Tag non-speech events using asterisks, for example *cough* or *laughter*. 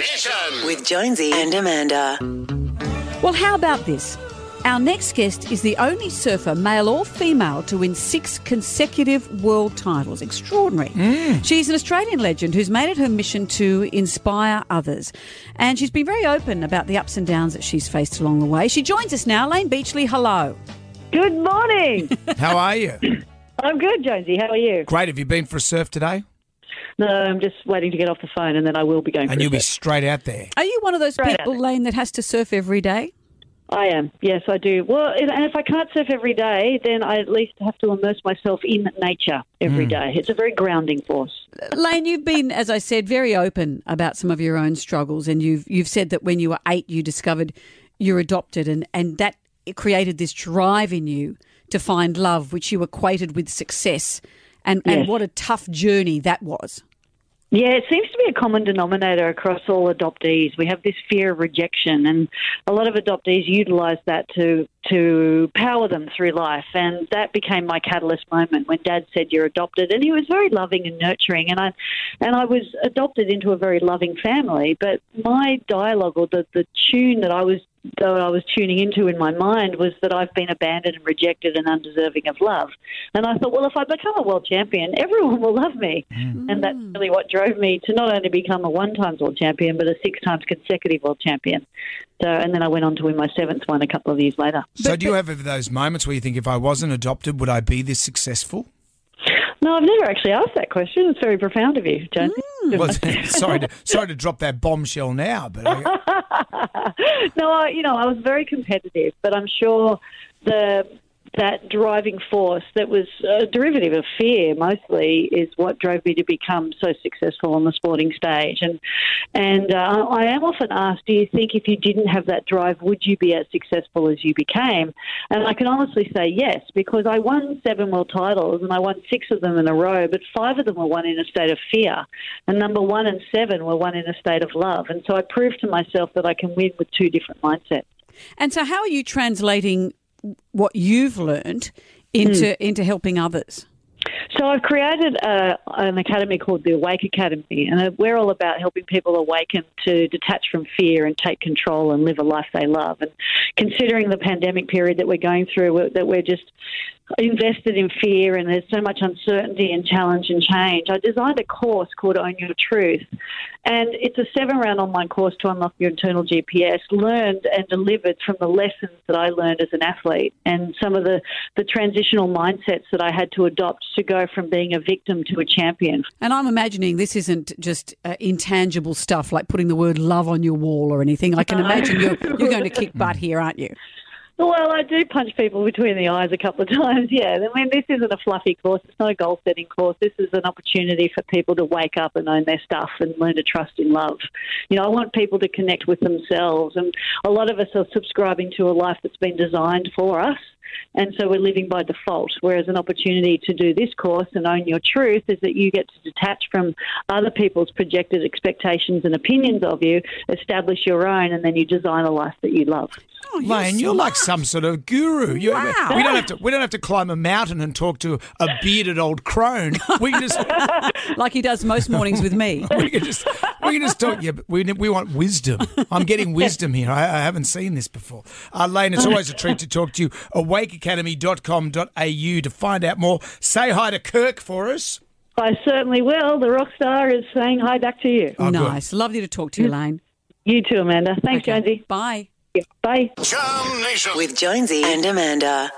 Mission. with Jonesy and Amanda. Well, how about this? Our next guest is the only surfer, male or female, to win six consecutive world titles. Extraordinary. Mm. She's an Australian legend who's made it her mission to inspire others. And she's been very open about the ups and downs that she's faced along the way. She joins us now. Layne Beachley, hello. Good morning. *laughs* How are you? I'm good, Jonesy. How are you? Great. Have you been for a surf today? No, I'm just waiting to get off the phone and then I will be going And you'll be surf. straight out there. Are you one of those Right people. Layne, that has to surf every day? I am. Yes, I do. Well, and and if I can't surf every day, then I at least have to immerse myself in nature every hmm. day. It's a very grounding force. Layne, you've been, as I said, very open about some of your own struggles, and you've you've said that when you were eight, you discovered you're adopted, and and that created this drive in you to find love, which you equated with success, and and what a tough journey that was. Yeah, it seems to be a common denominator across all adoptees. We have this fear of rejection, and a lot of adoptees utilise that to to power them through life. And that became my catalyst moment when Dad said, "You're adopted," and he was very loving and nurturing. And I and I was adopted into a very loving family. But my dialogue or the the tune that I was that I was tuning into in my mind was that I've been abandoned and rejected and undeserving of love. And I thought, well, if I become a world champion, everyone will love me. Mm. And that's really what drove me to not only become a one times world champion, but a six times consecutive world champion. So, and then I went on to win my seventh one a couple of years later. So, do you have those moments where you think, if I wasn't adopted, would I be this successful? No, I've never actually asked that question. It's very profound of you, Jonesy. Mm. Well, *laughs* sorry, to, sorry to drop that bombshell now, but I, *laughs* no, I, you know, I was very competitive, but I'm sure the that driving force that was a derivative of fear mostly is what drove me to become so successful on the sporting stage. And and uh, I am often asked, do you think if you didn't have that drive, would you be as successful as you became? And I can honestly say yes, because I won seven world titles and I won six of them in a row, but five of them were won in a state of fear, and number one and seven were won in a state of love. And so I proved to myself that I can win with two different mindsets. And so, how are you translating what you've learned into hmm. into helping others? So I've created a, an academy called the Awake Academy, and we're all about helping people awaken to detach from fear and take control and live a life they love. And considering the pandemic period that we're going through, we're- that we're just invested in fear and there's so much uncertainty and challenge and change, I designed a course called Own Your Truth. And it's a seven round online course to unlock your internal GPS, learned and delivered from the lessons that I learned as an athlete and some of the, the transitional mindsets that I had to adopt to go from being a victim to a champion. And I'm imagining this isn't just uh, intangible stuff like putting the word love on your wall or anything. I can *laughs* imagine you're you're going to kick *laughs* butt here, aren't you? Well, I do punch people between the eyes a couple of *laughs* times, yeah. I mean, this isn't a fluffy course. It's not a goal setting course. This is an opportunity for people to wake up and own their stuff and learn to trust in love. You know, I want people to connect with themselves. And a lot of us are subscribing to a life that's been designed for us. And so we're living by default. Whereas an opportunity to do this course and own your truth is that you get to detach from other people's projected expectations and opinions of you, establish your own, and then you design a life that you love. Oh, you're Layne, you're like some sort of guru. You, Wow. We don't have to. We don't have to climb a mountain and talk to a bearded old crone. We can just. *laughs* like he does most mornings with me. *laughs* we can just. We can just talk. Yeah, but we we want wisdom. I'm getting wisdom here. I, I haven't seen this before. Uh, Layne, it's always a treat to talk to you. Awakeacademy.com.au to find out more. Say hi to Kirk for us. I certainly will. The rock star is saying hi back to you. Oh, good. nice, lovely to talk to you, Layne. You too, Amanda. Thanks, Okay. Jonesy. Bye. Bye. JAM Nation. With Jonesy and Amanda.